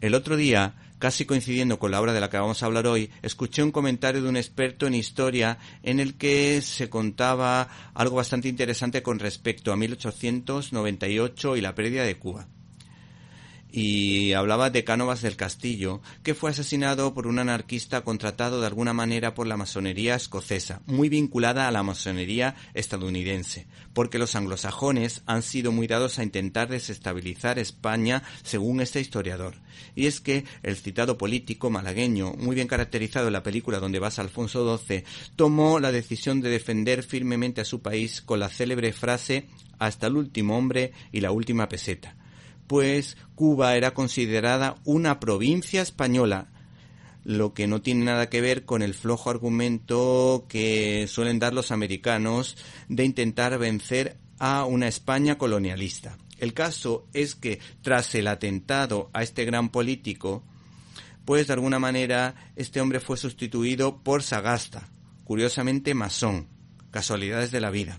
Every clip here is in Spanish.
El otro día, casi coincidiendo con la obra de la que vamos a hablar hoy, escuché un comentario de un experto en historia en el que se contaba algo bastante interesante con respecto a 1898 y la pérdida de Cuba y hablaba de Cánovas del Castillo, que fue asesinado por un anarquista contratado de alguna manera por la masonería escocesa, muy vinculada a la masonería estadounidense, porque los anglosajones han sido muy dados a intentar desestabilizar España, según este historiador. Y es que el citado político malagueño, muy bien caracterizado en la película donde vas Alfonso XII, tomó la decisión de defender firmemente a su país con la célebre frase hasta el último hombre y la última peseta pues Cuba era considerada una provincia española, lo que no tiene nada que ver con el flojo argumento que suelen dar los americanos de intentar vencer a una España colonialista. El caso es que tras el atentado a este gran político, pues de alguna manera este hombre fue sustituido por Sagasta, curiosamente masón, casualidades de la vida,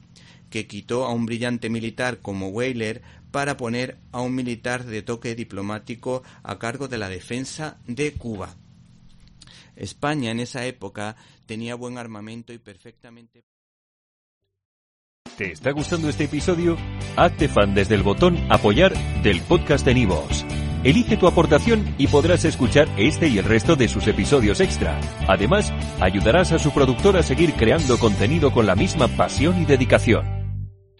que quitó a un brillante militar como Weyler para poner a un militar de toque diplomático a cargo de la defensa de Cuba. España en esa época tenía buen armamento y perfectamente. ¿Te está gustando este episodio? Hazte fan desde el botón Apoyar del podcast de Nivos. Elige tu aportación y podrás escuchar este y el resto de sus episodios extra. Además, ayudarás a su productor a seguir creando contenido con la misma pasión y dedicación.